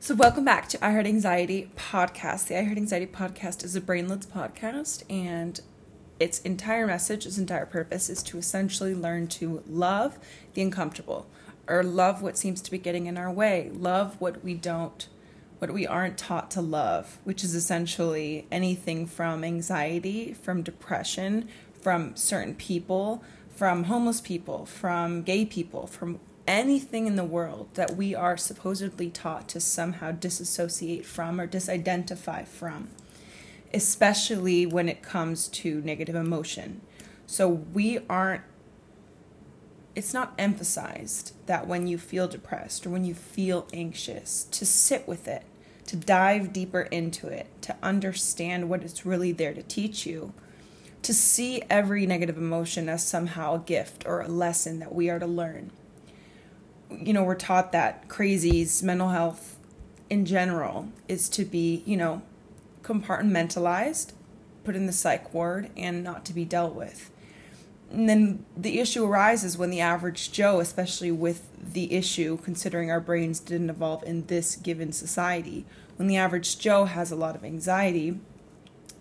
So, welcome back to I Heart Anxiety podcast. The I Heart Anxiety podcast is a brainlets podcast, and its entire message, its entire purpose is to essentially learn to love the uncomfortable or love what seems to be getting in our way, love what we don't, what we aren't taught to love, which is essentially anything from anxiety, from depression, from certain people, from homeless people, from gay people, from anything in the world that we are supposedly taught to somehow disassociate from or disidentify from, especially when it comes to negative emotion. So we aren't, it's not emphasized that when you feel depressed or when you feel anxious, to sit with it, to dive deeper into it, to understand what it's really there to teach you to see every negative emotion as somehow a gift or a lesson that we are to learn you know, we're taught that crazies, mental health in general, is to be, you know, compartmentalized, put in the psych ward, and not to be dealt with. And then the issue arises when the average Joe, especially with the issue, considering our brains didn't evolve in this given society, when the average Joe has a lot of anxiety,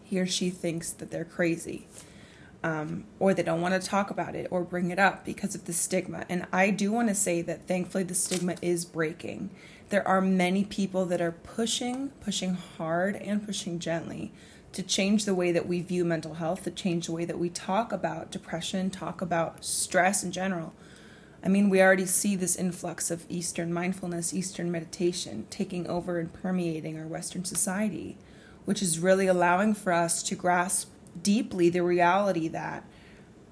he or she thinks that they're crazy um, or they don't want to talk about it or bring it up because of the stigma. And I do want to say that thankfully the stigma is breaking. There are many people that are pushing, pushing hard, and pushing gently to change the way that we view mental health, to change the way that we talk about depression, talk about stress in general. I mean, we already see this influx of Eastern mindfulness, Eastern meditation taking over and permeating our Western society, which is really allowing for us to grasp deeply the reality that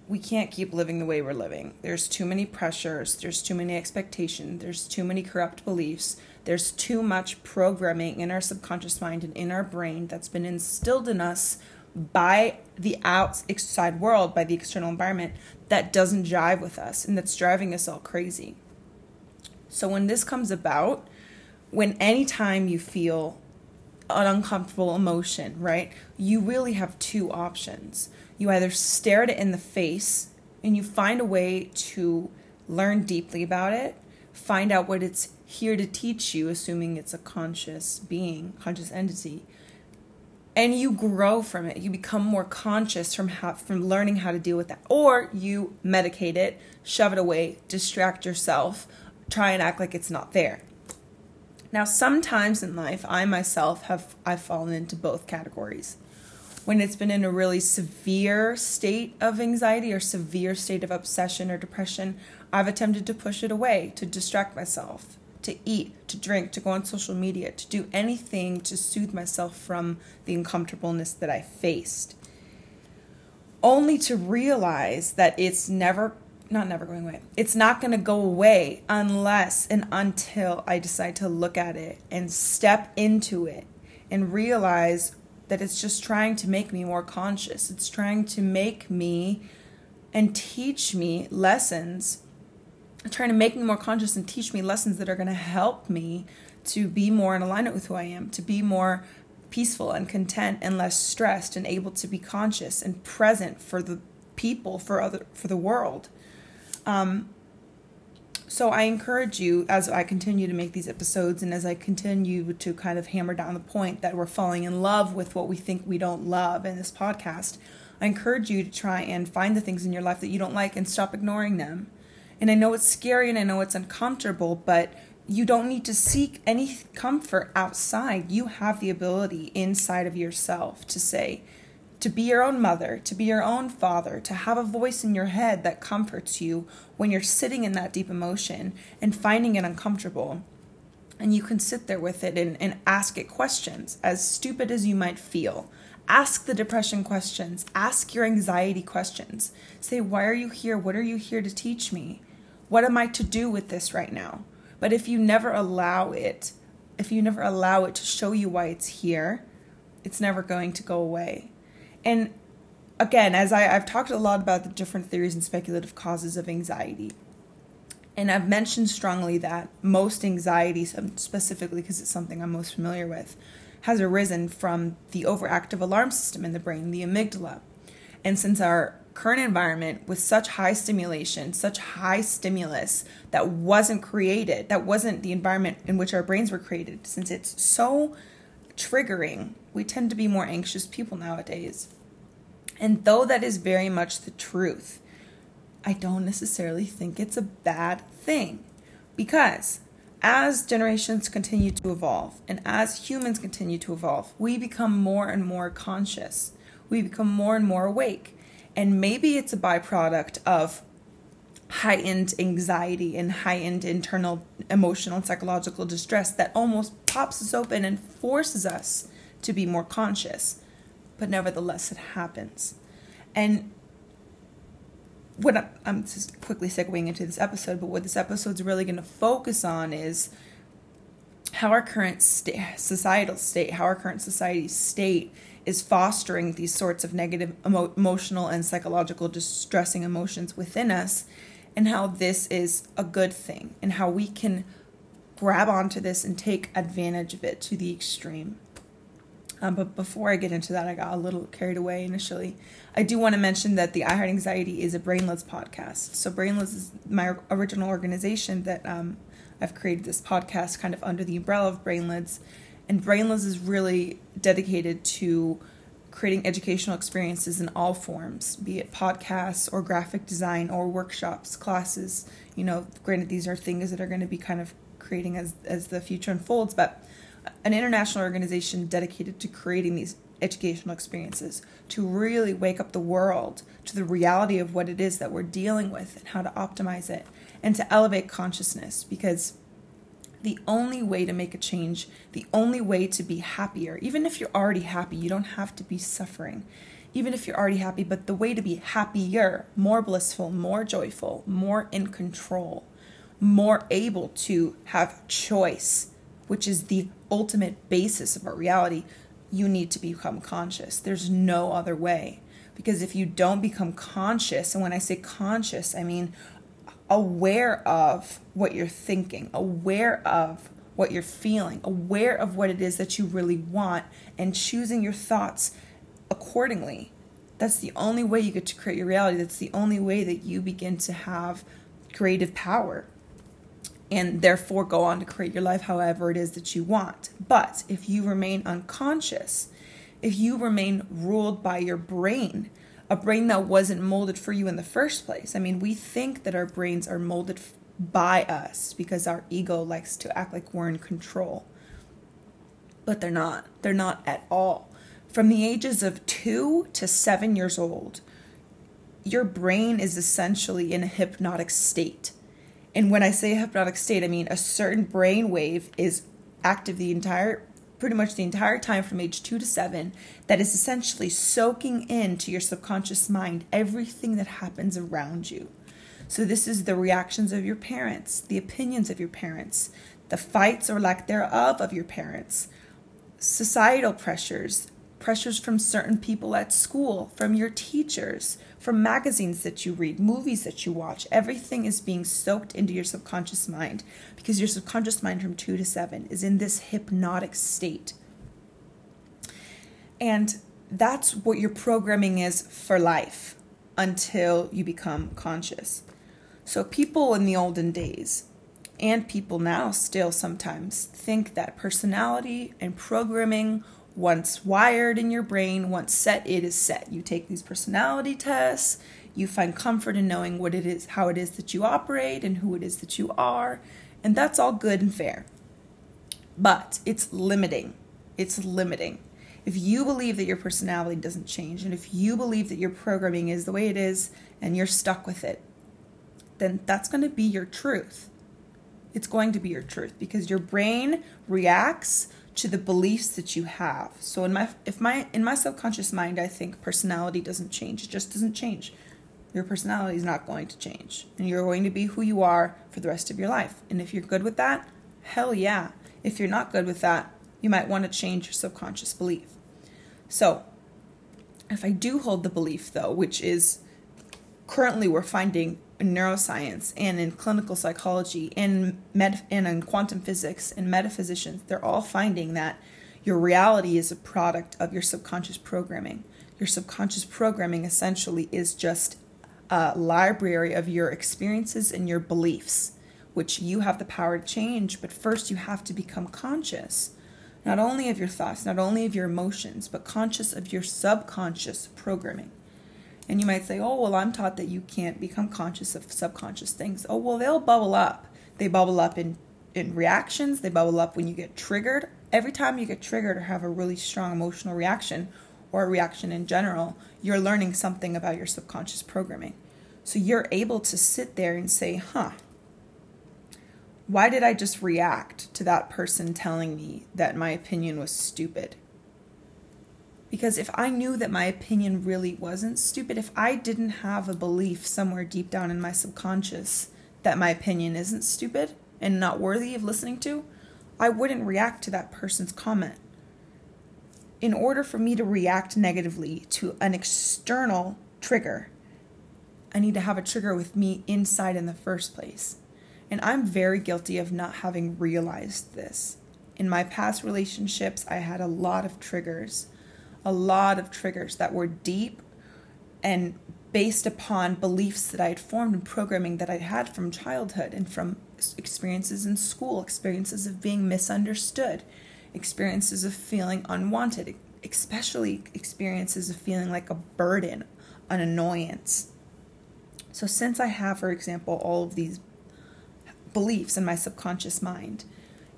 we can't keep living the way we're living. There's too many pressures, there's too many expectations, there's too many corrupt beliefs, there's too much programming in our subconscious mind and in our brain that's been instilled in us by the outside world, by the external environment that doesn't jive with us and that's driving us all crazy. So when this comes about, when anytime you feel an uncomfortable emotion, right? You really have two options. You either stare at it in the face and you find a way to learn deeply about it, find out what it's here to teach you, assuming it's a conscious being, conscious entity, and you grow from it. You become more conscious from how, from learning how to deal with that, or you medicate it, shove it away, distract yourself, try and act like it's not there. Now, sometimes in life, I myself have I've fallen into both categories. When it's been in a really severe state of anxiety or severe state of obsession or depression, I've attempted to push it away, to distract myself, to eat, to drink, to go on social media, to do anything to soothe myself from the uncomfortableness that I faced. Only to realize that it's never not never going away. It's not going to go away unless and until I decide to look at it and step into it and realize that it's just trying to make me more conscious. It's trying to make me and teach me lessons, trying to make me more conscious and teach me lessons that are going to help me to be more in alignment with who I am, to be more peaceful and content and less stressed and able to be conscious and present for the people for other for the world um, so I encourage you as I continue to make these episodes and as I continue to kind of hammer down the point that we're falling in love with what we think we don't love in this podcast, I encourage you to try and find the things in your life that you don't like and stop ignoring them. And I know it's scary and I know it's uncomfortable, but you don't need to seek any comfort outside. You have the ability inside of yourself to say, to be your own mother, to be your own father, to have a voice in your head that comforts you when you're sitting in that deep emotion and finding it uncomfortable. And you can sit there with it and, and ask it questions, as stupid as you might feel. Ask the depression questions, ask your anxiety questions. Say, why are you here? What are you here to teach me? What am I to do with this right now? But if you never allow it, if you never allow it to show you why it's here, it's never going to go away. And again, as I, I've talked a lot about the different theories and speculative causes of anxiety. And I've mentioned strongly that most anxiety, specifically because it's something I'm most familiar with, has arisen from the overactive alarm system in the brain, the amygdala. And since our current environment with such high stimulation, such high stimulus that wasn't created, that wasn't the environment in which our brains were created, since it's so triggering, we tend to be more anxious people nowadays. And though that is very much the truth, I don't necessarily think it's a bad thing because as generations continue to evolve and as humans continue to evolve, we become more and more conscious. We become more and more awake. And maybe it's a byproduct of heightened anxiety and heightened internal emotional and psychological distress that almost pops us open and forces us to be more conscious. But nevertheless, it happens. And what I'm just quickly segueing into this episode, but what this episode is really going to focus on is how our current societal state, how our current society state is fostering these sorts of negative emo- emotional and psychological distressing emotions within us, and how this is a good thing, and how we can grab onto this and take advantage of it to the extreme. Um, but before I get into that, I got a little carried away initially. I do want to mention that the I Heart Anxiety is a Brainless podcast. So Brainless is my original organization that um, I've created this podcast kind of under the umbrella of Brainless. And Brainless is really dedicated to creating educational experiences in all forms, be it podcasts or graphic design or workshops, classes. You know, granted, these are things that are going to be kind of creating as, as the future unfolds, but an international organization dedicated to creating these educational experiences to really wake up the world to the reality of what it is that we're dealing with and how to optimize it and to elevate consciousness because the only way to make a change, the only way to be happier, even if you're already happy, you don't have to be suffering. Even if you're already happy, but the way to be happier, more blissful, more joyful, more in control, more able to have choice, which is the ultimate basis of our reality, you need to become conscious. There's no other way. Because if you don't become conscious, and when I say conscious, I mean aware of what you're thinking, aware of what you're feeling, aware of what it is that you really want, and choosing your thoughts accordingly. That's the only way you get to create your reality. That's the only way that you begin to have creative power and therefore go on to create your life however it is that you want. But if you remain unconscious, if you remain ruled by your brain, a brain that wasn't molded for you in the first place. I mean, we think that our brains are molded by us because our ego likes to act like we're in control. But they're not. They're not at all. From the ages of two to seven years old, your brain is essentially in a hypnotic state. And when I say hypnotic state, I mean a certain brain wave is active the entire pretty much the entire time from age 2 to 7 that is essentially soaking into your subconscious mind everything that happens around you. So this is the reactions of your parents, the opinions of your parents, the fights or lack thereof of your parents, societal pressures, pressures from certain people at school, from your teachers, from magazines that you read, movies that you watch. Everything is being soaked into your subconscious mind because your subconscious mind from 2 to 7 is in this hypnotic state. And that's what your programming is for life until you become conscious. So, people in the olden days, and people now still sometimes think that personality and programming once wired in your brain, once set, it is set. You take these personality tests, you find comfort in knowing what it is, how it is that you operate, and who it is that you are, and that's all good and fair. But it's limiting. It's limiting. If you believe that your personality doesn't change, and if you believe that your programming is the way it is and you're stuck with it, then that's going to be your truth. It's going to be your truth because your brain reacts to the beliefs that you have. So in my if my in my subconscious mind I think personality doesn't change. It just doesn't change. Your personality is not going to change. And you're going to be who you are for the rest of your life. And if you're good with that, hell yeah. If you're not good with that, you might want to change your subconscious belief. So, if I do hold the belief though, which is currently we're finding in neuroscience and in clinical psychology and med- and in quantum physics and metaphysicians, they're all finding that your reality is a product of your subconscious programming. Your subconscious programming essentially is just a library of your experiences and your beliefs, which you have the power to change, but first you have to become conscious. Not only of your thoughts, not only of your emotions, but conscious of your subconscious programming. And you might say, oh, well, I'm taught that you can't become conscious of subconscious things. Oh, well, they'll bubble up. They bubble up in, in reactions, they bubble up when you get triggered. Every time you get triggered or have a really strong emotional reaction or a reaction in general, you're learning something about your subconscious programming. So you're able to sit there and say, huh, why did I just react to that person telling me that my opinion was stupid? Because if I knew that my opinion really wasn't stupid, if I didn't have a belief somewhere deep down in my subconscious that my opinion isn't stupid and not worthy of listening to, I wouldn't react to that person's comment. In order for me to react negatively to an external trigger, I need to have a trigger with me inside in the first place. And I'm very guilty of not having realized this. In my past relationships, I had a lot of triggers a lot of triggers that were deep and based upon beliefs that I had formed and programming that I'd had from childhood and from experiences in school, experiences of being misunderstood, experiences of feeling unwanted, especially experiences of feeling like a burden, an annoyance. So, since I have, for example, all of these beliefs in my subconscious mind,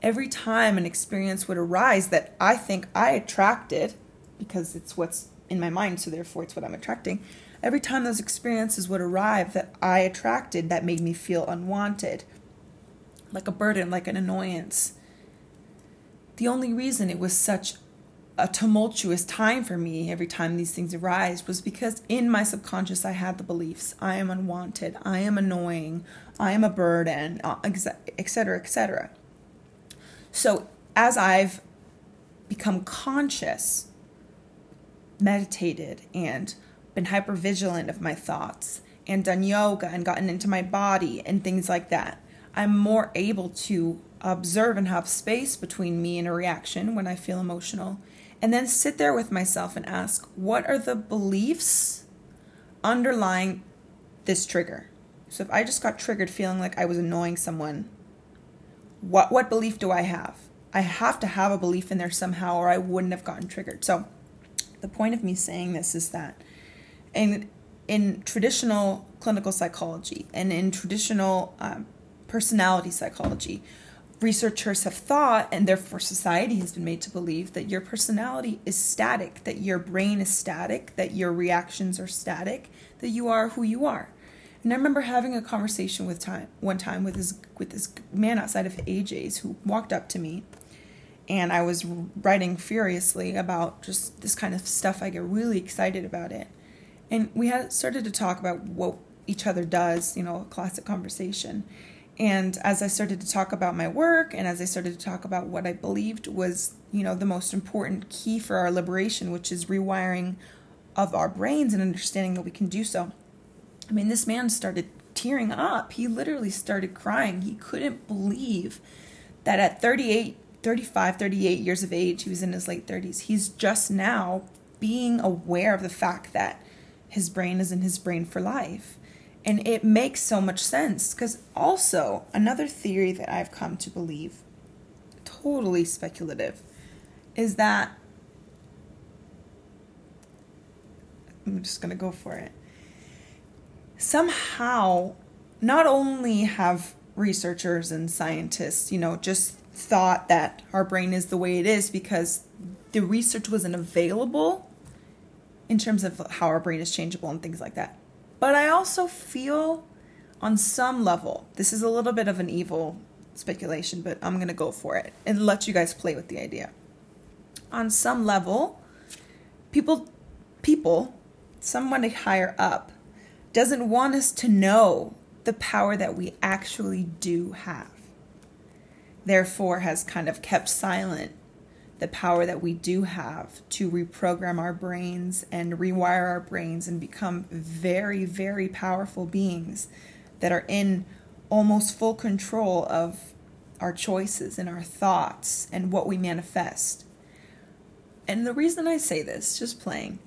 every time an experience would arise that I think I attracted, because it's what's in my mind, so therefore it's what I'm attracting. Every time those experiences would arrive that I attracted that made me feel unwanted, like a burden, like an annoyance. The only reason it was such a tumultuous time for me every time these things arise was because in my subconscious I had the beliefs I am unwanted, I am annoying, I am a burden, uh, etc., etc. So as I've become conscious meditated and been hyper vigilant of my thoughts and done yoga and gotten into my body and things like that, I'm more able to observe and have space between me and a reaction when I feel emotional. And then sit there with myself and ask, what are the beliefs underlying this trigger? So if I just got triggered feeling like I was annoying someone, what what belief do I have? I have to have a belief in there somehow or I wouldn't have gotten triggered. So the point of me saying this is that in in traditional clinical psychology and in traditional um, personality psychology, researchers have thought, and therefore society has been made to believe, that your personality is static, that your brain is static, that your reactions are static, that you are who you are. And I remember having a conversation with time one time with this with this man outside of AJ's who walked up to me and I was writing furiously about just this kind of stuff. I get really excited about it. And we had started to talk about what each other does, you know, a classic conversation. And as I started to talk about my work and as I started to talk about what I believed was, you know, the most important key for our liberation, which is rewiring of our brains and understanding that we can do so. I mean, this man started tearing up. He literally started crying. He couldn't believe that at 38 35, 38 years of age, he was in his late 30s. He's just now being aware of the fact that his brain is in his brain for life. And it makes so much sense because also another theory that I've come to believe, totally speculative, is that I'm just going to go for it. Somehow, not only have researchers and scientists, you know, just thought that our brain is the way it is because the research wasn't available in terms of how our brain is changeable and things like that. But I also feel on some level, this is a little bit of an evil speculation, but I'm going to go for it and let you guys play with the idea. On some level, people people someone higher up doesn't want us to know the power that we actually do have therefore has kind of kept silent the power that we do have to reprogram our brains and rewire our brains and become very, very powerful beings that are in almost full control of our choices and our thoughts and what we manifest. And the reason I say this, just playing,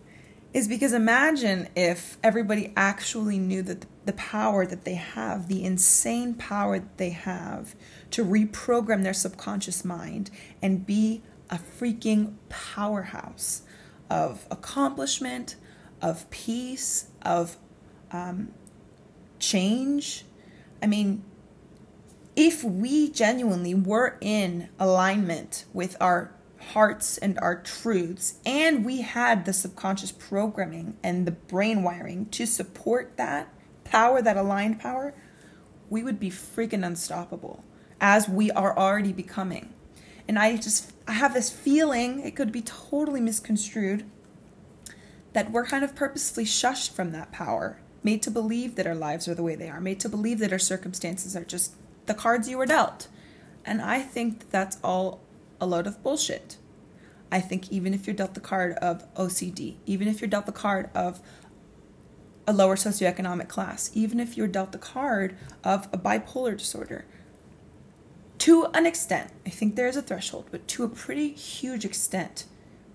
is because imagine if everybody actually knew that the power that they have, the insane power that they have to reprogram their subconscious mind and be a freaking powerhouse of accomplishment, of peace, of um, change. I mean, if we genuinely were in alignment with our hearts and our truths, and we had the subconscious programming and the brain wiring to support that power, that aligned power, we would be freaking unstoppable as we are already becoming. And I just I have this feeling, it could be totally misconstrued, that we're kind of purposefully shushed from that power, made to believe that our lives are the way they are, made to believe that our circumstances are just the cards you were dealt. And I think that that's all a load of bullshit. I think even if you're dealt the card of OCD, even if you're dealt the card of a lower socioeconomic class, even if you're dealt the card of a bipolar disorder, to an extent, I think there is a threshold, but to a pretty huge extent,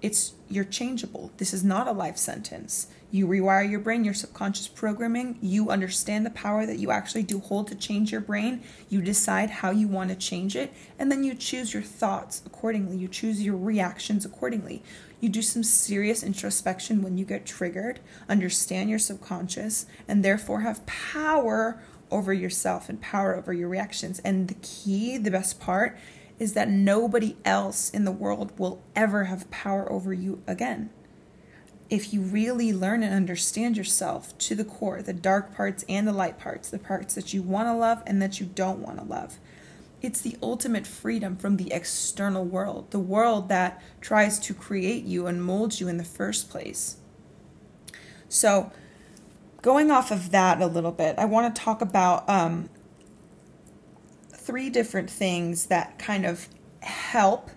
it's you're changeable. This is not a life sentence. You rewire your brain, your subconscious programming. You understand the power that you actually do hold to change your brain. You decide how you want to change it, and then you choose your thoughts accordingly. You choose your reactions accordingly. You do some serious introspection when you get triggered, understand your subconscious, and therefore have power over yourself and power over your reactions. And the key, the best part, is that nobody else in the world will ever have power over you again. If you really learn and understand yourself to the core, the dark parts and the light parts, the parts that you want to love and that you don't want to love, it's the ultimate freedom from the external world, the world that tries to create you and mold you in the first place. So, going off of that a little bit, I want to talk about um, three different things that kind of help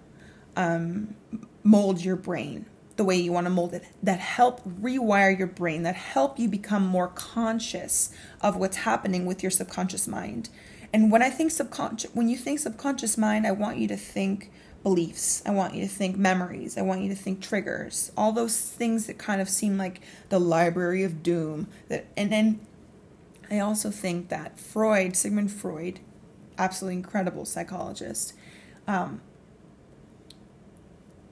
um, mold your brain the way you want to mold it, that help rewire your brain, that help you become more conscious of what's happening with your subconscious mind. And when I think subconscious, when you think subconscious mind, I want you to think beliefs. I want you to think memories. I want you to think triggers. All those things that kind of seem like the library of doom. That and then I also think that Freud, Sigmund Freud, absolutely incredible psychologist. Um,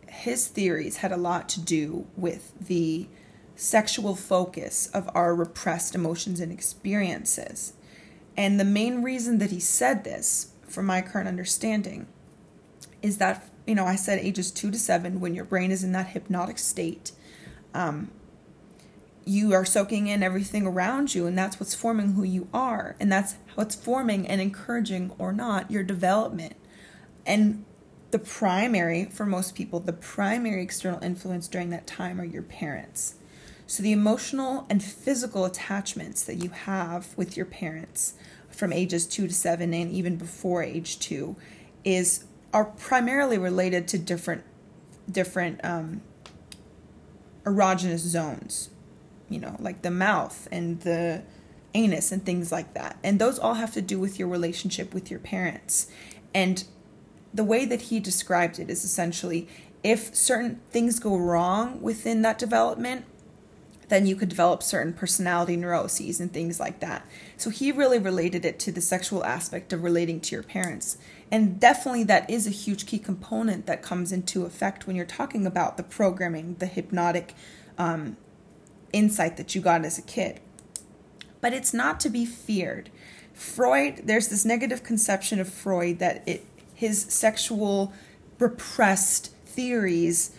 his theories had a lot to do with the sexual focus of our repressed emotions and experiences. And the main reason that he said this, from my current understanding, is that, you know, I said ages two to seven, when your brain is in that hypnotic state, um, you are soaking in everything around you, and that's what's forming who you are. And that's what's forming and encouraging or not your development. And the primary, for most people, the primary external influence during that time are your parents. So the emotional and physical attachments that you have with your parents from ages 2 to 7 and even before age 2 is are primarily related to different different um, erogenous zones you know like the mouth and the anus and things like that and those all have to do with your relationship with your parents and the way that he described it is essentially if certain things go wrong within that development then you could develop certain personality neuroses and things like that. So he really related it to the sexual aspect of relating to your parents. And definitely that is a huge key component that comes into effect when you're talking about the programming, the hypnotic um, insight that you got as a kid. But it's not to be feared. Freud, there's this negative conception of Freud that it his sexual repressed theories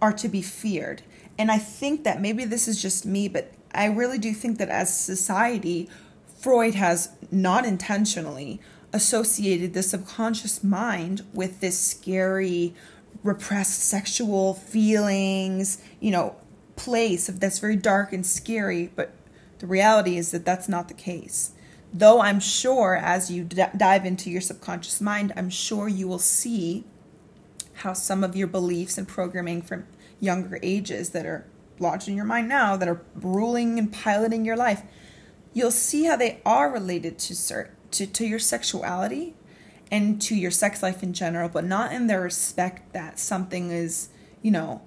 are to be feared and I think that maybe this is just me, but I really do think that as society, Freud has not intentionally associated the subconscious mind with this scary, repressed sexual feelings, you know, place of that's very dark and scary. But the reality is that that's not the case. Though I'm sure as you d- dive into your subconscious mind, I'm sure you will see how some of your beliefs and programming from younger ages that are lodged in your mind now that are ruling and piloting your life, you'll see how they are related to to, to your sexuality and to your sex life in general, but not in the respect that something is, you know,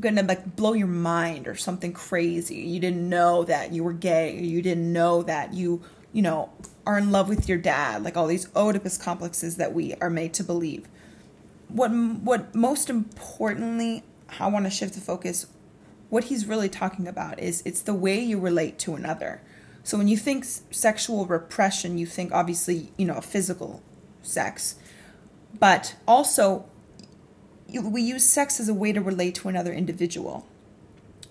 gonna like blow your mind or something crazy. You didn't know that you were gay, you didn't know that you, you know, are in love with your dad. Like all these Oedipus complexes that we are made to believe. What what most importantly, I want to shift the focus. What he's really talking about is it's the way you relate to another. So when you think sexual repression, you think obviously you know physical sex, but also we use sex as a way to relate to another individual.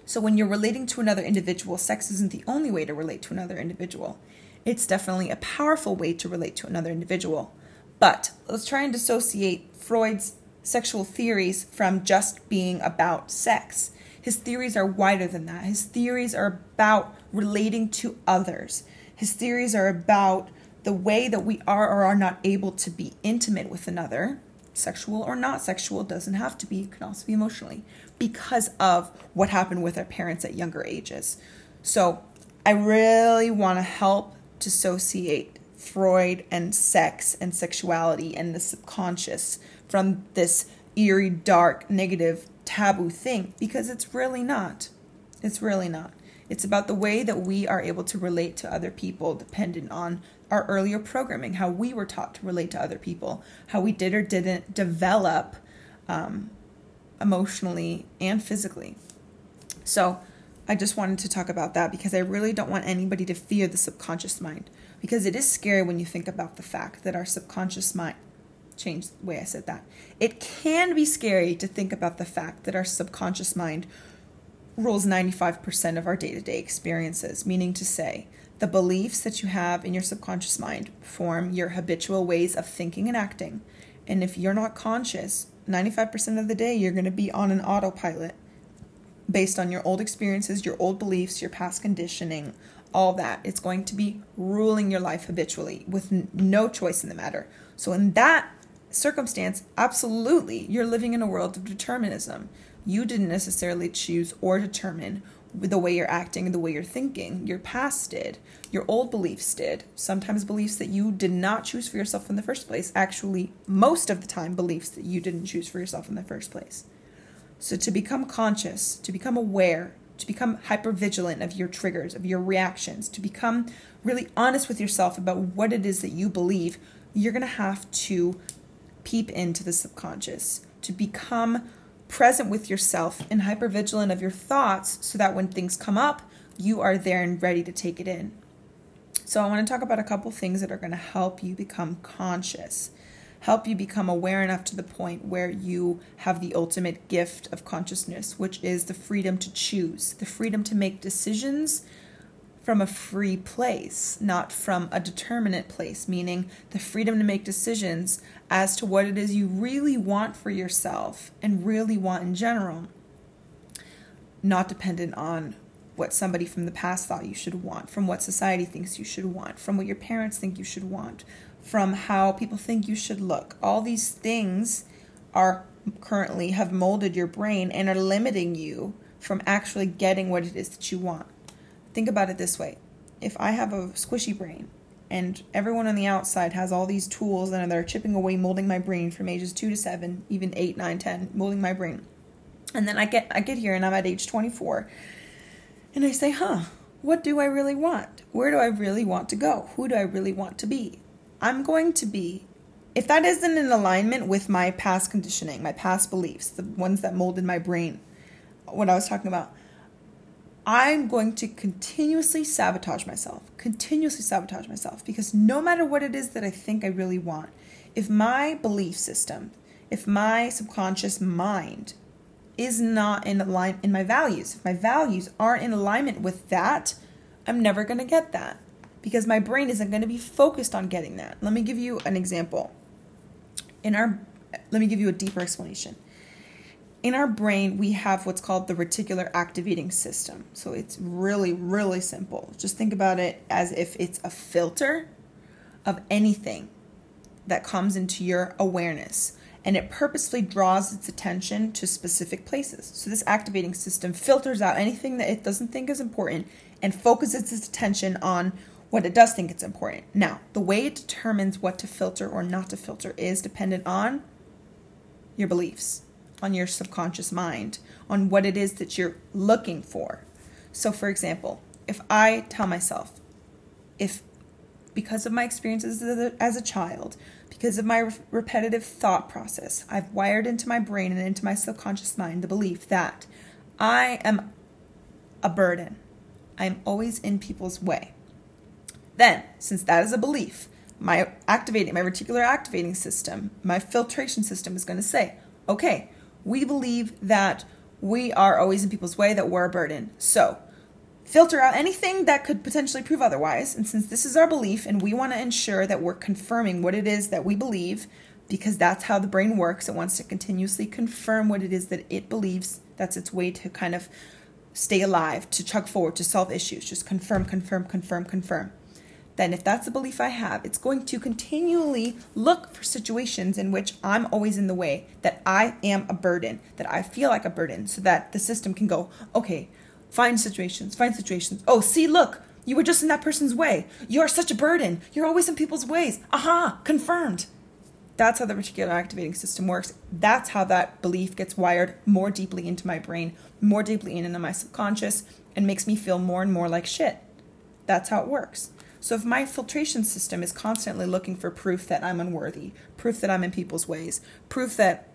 So when you're relating to another individual, sex isn't the only way to relate to another individual. It's definitely a powerful way to relate to another individual. But let's try and dissociate Freud's sexual theories from just being about sex. His theories are wider than that. His theories are about relating to others. His theories are about the way that we are or are not able to be intimate with another, sexual or not sexual, doesn't have to be, it can also be emotionally, because of what happened with our parents at younger ages. So I really want to help dissociate Freud and sex and sexuality and the subconscious from this eerie, dark, negative, taboo thing because it's really not. It's really not. It's about the way that we are able to relate to other people dependent on our earlier programming, how we were taught to relate to other people, how we did or didn't develop um, emotionally and physically. So, I just wanted to talk about that because I really don't want anybody to fear the subconscious mind because it is scary when you think about the fact that our subconscious mind change the way I said that. It can be scary to think about the fact that our subconscious mind rules 95% of our day to day experiences, meaning to say, the beliefs that you have in your subconscious mind form your habitual ways of thinking and acting. And if you're not conscious, 95% of the day you're going to be on an autopilot based on your old experiences, your old beliefs, your past conditioning, all that. It's going to be ruling your life habitually with n- no choice in the matter. So, in that circumstance, absolutely, you're living in a world of determinism. You didn't necessarily choose or determine the way you're acting, the way you're thinking. Your past did. Your old beliefs did. Sometimes beliefs that you did not choose for yourself in the first place. Actually, most of the time, beliefs that you didn't choose for yourself in the first place. So, to become conscious, to become aware, to become hyper vigilant of your triggers, of your reactions, to become really honest with yourself about what it is that you believe, you're going to have to peep into the subconscious, to become present with yourself and hyper vigilant of your thoughts so that when things come up, you are there and ready to take it in. So, I want to talk about a couple things that are going to help you become conscious, help you become aware enough to the point where you have the ultimate gift of consciousness, which is the freedom to choose, the freedom to make decisions from a free place, not from a determinate place, meaning the freedom to make decisions as to what it is you really want for yourself and really want in general, not dependent on what somebody from the past thought you should want, from what society thinks you should want, from what your parents think you should want, from how people think you should look. All these things are currently have molded your brain and are limiting you from actually getting what it is that you want. Think about it this way. If I have a squishy brain and everyone on the outside has all these tools and they're chipping away molding my brain from ages 2 to 7 even 8 9 10 molding my brain. And then i get i get here and i'm at age 24 and i say huh what do i really want? Where do i really want to go? Who do i really want to be? I'm going to be if that isn't in alignment with my past conditioning my past beliefs the ones that molded my brain what i was talking about I'm going to continuously sabotage myself, continuously sabotage myself because no matter what it is that I think I really want, if my belief system, if my subconscious mind is not in alignment in my values, if my values aren't in alignment with that, I'm never going to get that because my brain isn't going to be focused on getting that. Let me give you an example. In our let me give you a deeper explanation in our brain, we have what's called the reticular activating system. So it's really, really simple. Just think about it as if it's a filter of anything that comes into your awareness and it purposely draws its attention to specific places. So this activating system filters out anything that it doesn't think is important and focuses its attention on what it does think it's important. Now, the way it determines what to filter or not to filter is dependent on your beliefs on your subconscious mind on what it is that you're looking for. So, for example, if I tell myself, if because of my experiences as a, as a child, because of my re- repetitive thought process, I've wired into my brain and into my subconscious mind the belief that I am a burden. I'm always in people's way. Then, since that is a belief, my activating my reticular activating system, my filtration system is going to say, okay, we believe that we are always in people's way, that we're a burden. So, filter out anything that could potentially prove otherwise. And since this is our belief and we want to ensure that we're confirming what it is that we believe, because that's how the brain works, it wants to continuously confirm what it is that it believes. That's its way to kind of stay alive, to chug forward, to solve issues. Just confirm, confirm, confirm, confirm. Then, if that's the belief I have, it's going to continually look for situations in which I'm always in the way, that I am a burden, that I feel like a burden, so that the system can go, okay, Find situations, find situations. Oh, see, look, you were just in that person's way. You are such a burden. You're always in people's ways. Aha, confirmed. That's how the reticular activating system works. That's how that belief gets wired more deeply into my brain, more deeply into my subconscious, and makes me feel more and more like shit. That's how it works. So if my filtration system is constantly looking for proof that I'm unworthy, proof that I'm in people's ways, proof that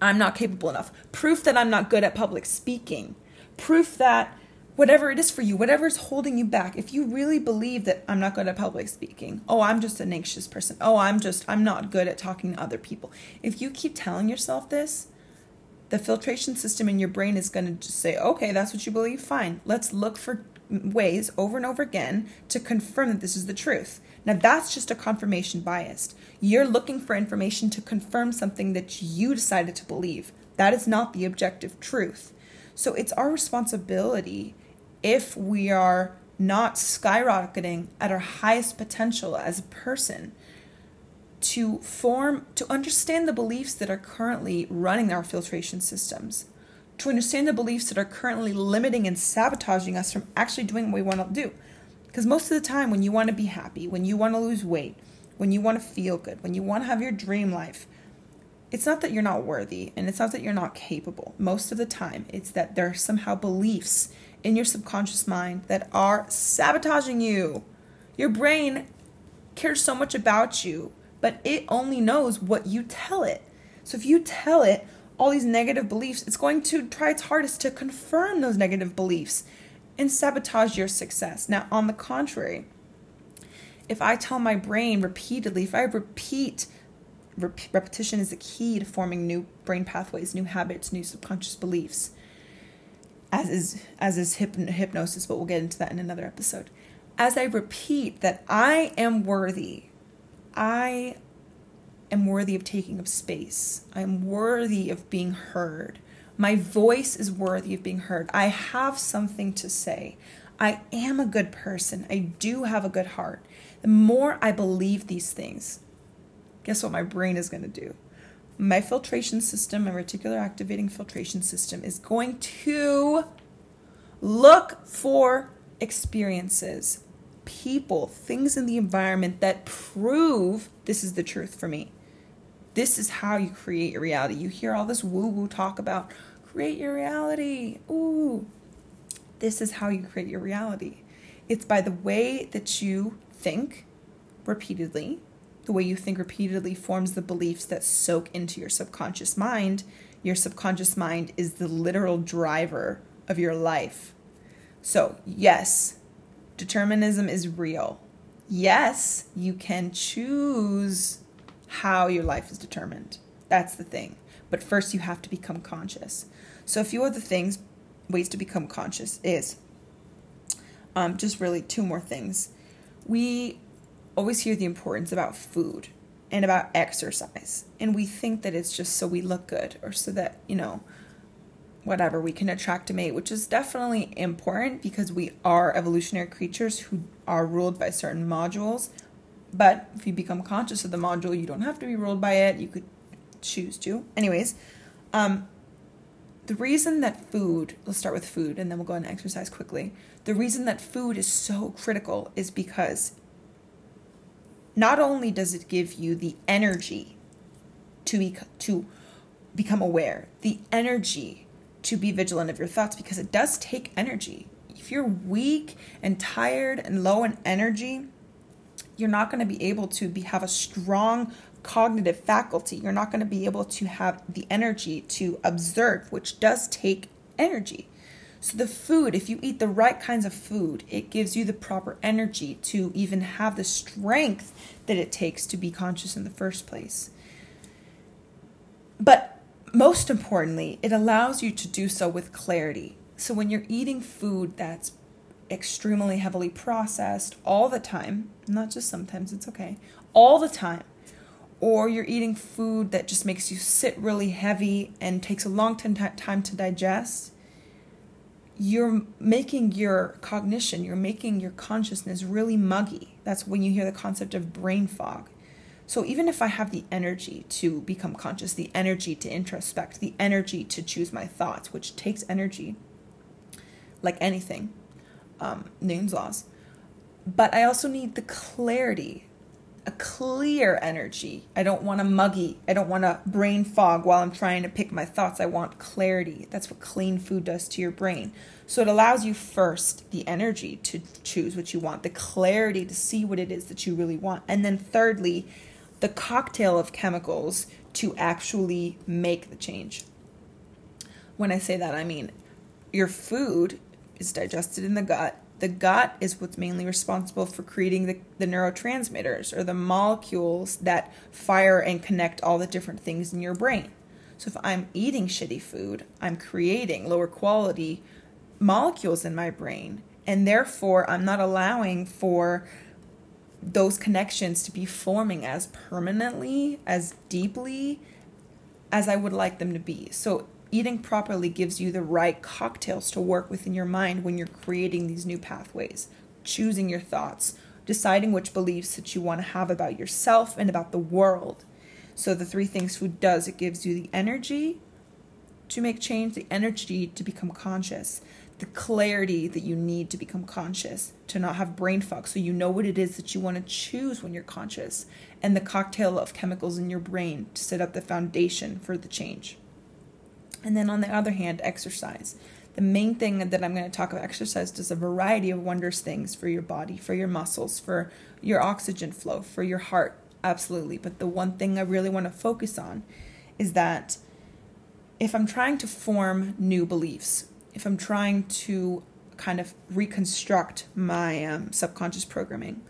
I'm not capable enough, proof that I'm not good at public speaking, proof that whatever it is for you, whatever's holding you back, if you really believe that I'm not good at public speaking, oh, I'm just an anxious person, oh, I'm just, I'm not good at talking to other people. If you keep telling yourself this, the filtration system in your brain is going to just say, okay, that's what you believe, fine. Let's look for ways over and over again to confirm that this is the truth. Now, that's just a confirmation bias. You're looking for information to confirm something that you decided to believe. That is not the objective truth. So it's our responsibility if we are not skyrocketing at our highest potential as a person to form to understand the beliefs that are currently running our filtration systems to understand the beliefs that are currently limiting and sabotaging us from actually doing what we want to do because most of the time when you want to be happy when you want to lose weight when you want to feel good when you want to have your dream life it's not that you're not worthy and it's not that you're not capable. Most of the time, it's that there are somehow beliefs in your subconscious mind that are sabotaging you. Your brain cares so much about you, but it only knows what you tell it. So if you tell it all these negative beliefs, it's going to try its hardest to confirm those negative beliefs and sabotage your success. Now, on the contrary, if I tell my brain repeatedly, if I repeat rep- repetition is the key to forming new brain pathways, new habits, new subconscious beliefs. As is as is hypnosis, but we'll get into that in another episode. As I repeat that I am worthy, I am worthy of taking up space. I am worthy of being heard. My voice is worthy of being heard. I have something to say. I am a good person. I do have a good heart. The more I believe these things, guess what my brain is going to do? My filtration system, my reticular activating filtration system, is going to look for experiences, people, things in the environment that prove this is the truth for me. This is how you create your reality. You hear all this woo woo talk about create your reality. Ooh, this is how you create your reality. It's by the way that you think repeatedly, the way you think repeatedly forms the beliefs that soak into your subconscious mind. Your subconscious mind is the literal driver of your life. So, yes, determinism is real. Yes, you can choose how your life is determined. That's the thing. But first, you have to become conscious. So, a few other things, ways to become conscious is um, just really two more things. We always hear the importance about food and about exercise. And we think that it's just so we look good or so that, you know, whatever, we can attract a mate, which is definitely important because we are evolutionary creatures who are ruled by certain modules. But if you become conscious of the module, you don't have to be ruled by it. You could choose to. Anyways, um, the reason that food, let's start with food and then we'll go into exercise quickly. The reason that food is so critical is because not only does it give you the energy to be to become aware, the energy to be vigilant of your thoughts because it does take energy. If you're weak and tired and low in energy, you're not going to be able to be have a strong cognitive faculty. You're not going to be able to have the energy to observe, which does take energy. So, the food, if you eat the right kinds of food, it gives you the proper energy to even have the strength that it takes to be conscious in the first place. But most importantly, it allows you to do so with clarity. So, when you're eating food that's extremely heavily processed all the time, not just sometimes, it's okay, all the time, or you're eating food that just makes you sit really heavy and takes a long time to digest you're making your cognition, you're making your consciousness really muggy. That's when you hear the concept of brain fog. So even if I have the energy to become conscious, the energy to introspect, the energy to choose my thoughts, which takes energy, like anything, um, Newton's laws, but I also need the clarity a clear energy. I don't want a muggy. I don't want a brain fog while I'm trying to pick my thoughts. I want clarity. That's what clean food does to your brain. So it allows you first the energy to choose what you want, the clarity to see what it is that you really want. And then thirdly, the cocktail of chemicals to actually make the change. When I say that, I mean your food is digested in the gut the gut is what's mainly responsible for creating the, the neurotransmitters or the molecules that fire and connect all the different things in your brain. So if I'm eating shitty food, I'm creating lower quality molecules in my brain, and therefore I'm not allowing for those connections to be forming as permanently, as deeply as I would like them to be. So eating properly gives you the right cocktails to work within your mind when you're creating these new pathways, choosing your thoughts, deciding which beliefs that you want to have about yourself and about the world. So, the three things food does it gives you the energy to make change, the energy to become conscious, the clarity that you need to become conscious, to not have brain fog, so you know what it is that you want to choose when you're conscious, and the cocktail of chemicals in your brain to set up the foundation for the change. And then on the other hand, exercise. The main thing that I'm going to talk about exercise does a variety of wondrous things for your body, for your muscles, for your oxygen flow, for your heart, absolutely. But the one thing I really want to focus on is that if I'm trying to form new beliefs, if I'm trying to kind of reconstruct my um, subconscious programming,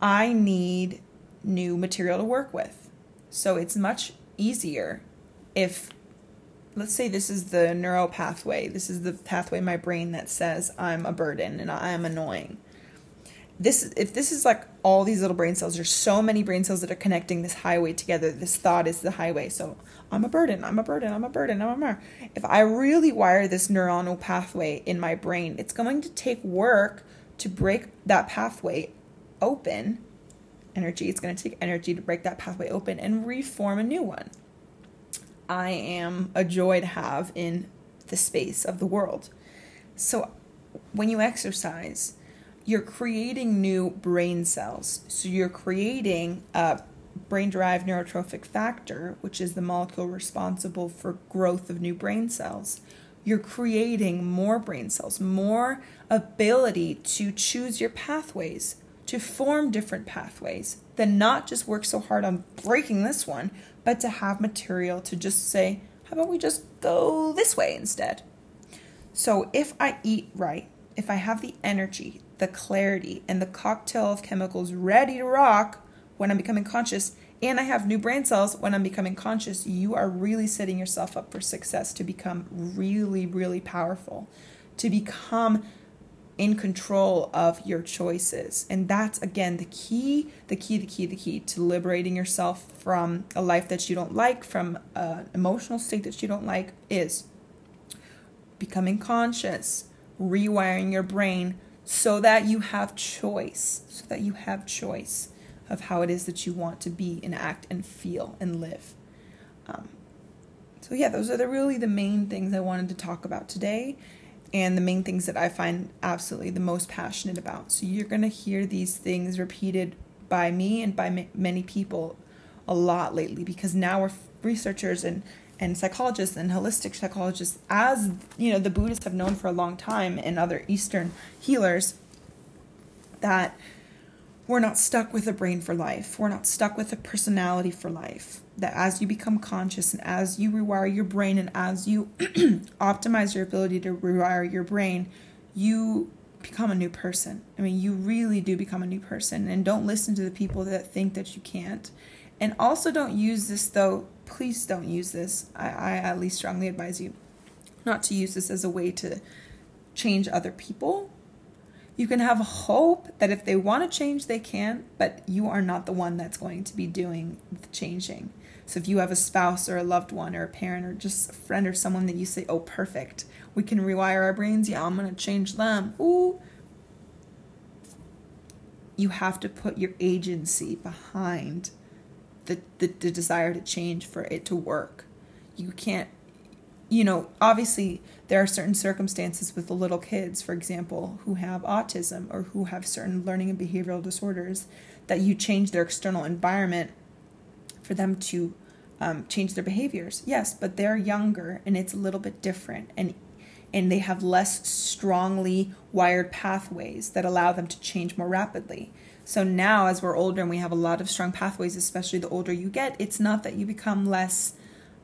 I need new material to work with. So it's much easier if let's say this is the neural pathway. This is the pathway in my brain that says I'm a burden and I am annoying. This if this is like all these little brain cells, there's so many brain cells that are connecting this highway together. This thought is the highway. So I'm a burden, I'm a burden, I'm a burden, I'm a. If I really wire this neuronal pathway in my brain, it's going to take work to break that pathway open. Energy, it's going to take energy to break that pathway open and reform a new one. I am a joy to have in the space of the world. So when you exercise, you're creating new brain cells. So you're creating a brain derived neurotrophic factor, which is the molecule responsible for growth of new brain cells. You're creating more brain cells, more ability to choose your pathways, to form different pathways, then not just work so hard on breaking this one, but to have material to just say, how about we just go this way instead? So if I eat right, if I have the energy, the clarity, and the cocktail of chemicals ready to rock when I'm becoming conscious, and I have new brain cells when I'm becoming conscious, you are really setting yourself up for success to become really, really powerful, to become in control of your choices. And that's again the key, the key, the key, the key to liberating yourself from a life that you don't like, from an emotional state that you don't like is becoming conscious, rewiring your brain so that you have choice, so that you have choice of how it is that you want to be and act and feel and live. Um, so yeah, those are the really the main things I wanted to talk about today and the main things that I find absolutely the most passionate about. So you're going to hear these things repeated by me and by many people a lot lately because now we're researchers and and psychologists and holistic psychologists, as you know, the Buddhists have known for a long time, and other Eastern healers, that we're not stuck with a brain for life. We're not stuck with a personality for life. That as you become conscious and as you rewire your brain and as you optimize your ability to rewire your brain, you become a new person. I mean, you really do become a new person. And don't listen to the people that think that you can't. And also, don't use this, though. Please don't use this. I, I at least strongly advise you not to use this as a way to change other people. You can have hope that if they want to change, they can, but you are not the one that's going to be doing the changing. So if you have a spouse or a loved one or a parent or just a friend or someone that you say, oh, perfect, we can rewire our brains. Yeah, I'm going to change them. Ooh. You have to put your agency behind the, the, the desire to change for it to work. You can't, you know, obviously there are certain circumstances with the little kids, for example, who have autism or who have certain learning and behavioral disorders that you change their external environment for them to um, change their behaviors. Yes, but they're younger and it's a little bit different. And and they have less strongly wired pathways that allow them to change more rapidly. So now, as we're older and we have a lot of strong pathways, especially the older you get, it's not that you become less.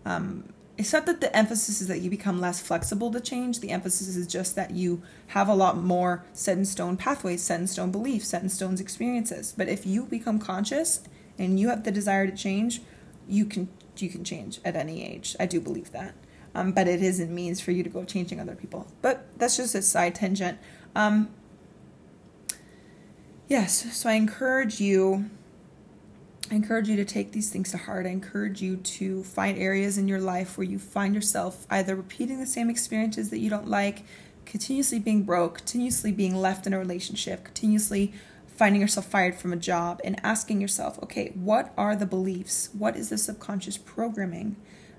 Um, it's not that the emphasis is that you become less flexible to change. The emphasis is just that you have a lot more set in stone pathways, set in stone beliefs, set in stone experiences. But if you become conscious and you have the desire to change, you can you can change at any age. I do believe that. Um, but it isn't means for you to go changing other people. But that's just a side tangent. Um, yes, so I encourage you. I encourage you to take these things to heart. I encourage you to find areas in your life where you find yourself either repeating the same experiences that you don't like, continuously being broke, continuously being left in a relationship, continuously finding yourself fired from a job, and asking yourself, okay, what are the beliefs? What is the subconscious programming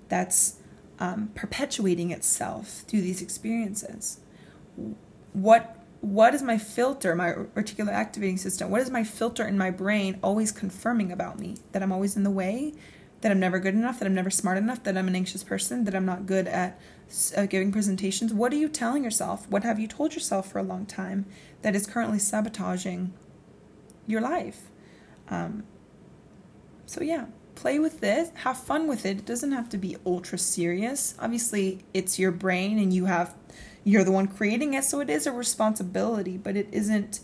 that's um, perpetuating itself through these experiences? What what is my filter, my reticular activating system? What is my filter in my brain always confirming about me? That I'm always in the way, that I'm never good enough, that I'm never smart enough, that I'm an anxious person, that I'm not good at uh, giving presentations. What are you telling yourself? What have you told yourself for a long time that is currently sabotaging your life? Um, so, yeah, play with this, have fun with it. It doesn't have to be ultra serious. Obviously, it's your brain and you have you're the one creating it, so it is a responsibility, but it isn't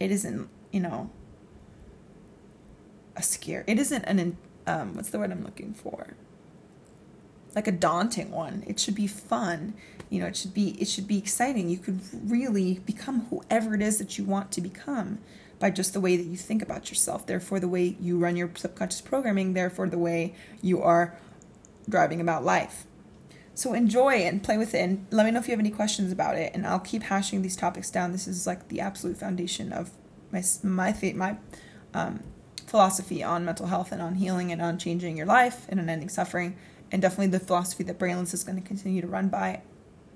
it isn't, you know, a scare. It isn't an um what's the word I'm looking for? Like a daunting one. It should be fun. You know, it should be it should be exciting. You could really become whoever it is that you want to become by just the way that you think about yourself. Therefore, the way you run your subconscious programming, therefore, the way you are driving about life. So enjoy and play with it, and let me know if you have any questions about it. And I'll keep hashing these topics down. This is like the absolute foundation of my my my um, philosophy on mental health and on healing and on changing your life and on ending suffering, and definitely the philosophy that Brainless is going to continue to run by,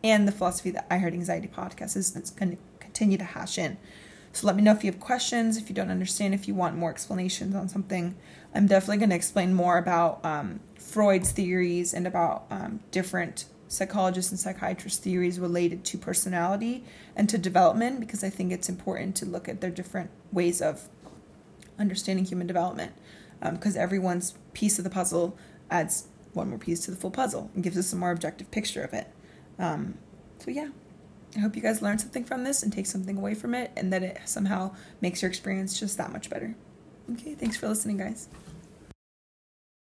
and the philosophy that I Heart Anxiety podcast is going to continue to hash in. So let me know if you have questions, if you don't understand, if you want more explanations on something. I'm definitely going to explain more about um, Freud's theories and about um, different psychologists and psychiatrists' theories related to personality and to development because I think it's important to look at their different ways of understanding human development because um, everyone's piece of the puzzle adds one more piece to the full puzzle and gives us a more objective picture of it. Um, so, yeah. I hope you guys learned something from this and take something away from it and that it somehow makes your experience just that much better. Okay, thanks for listening, guys.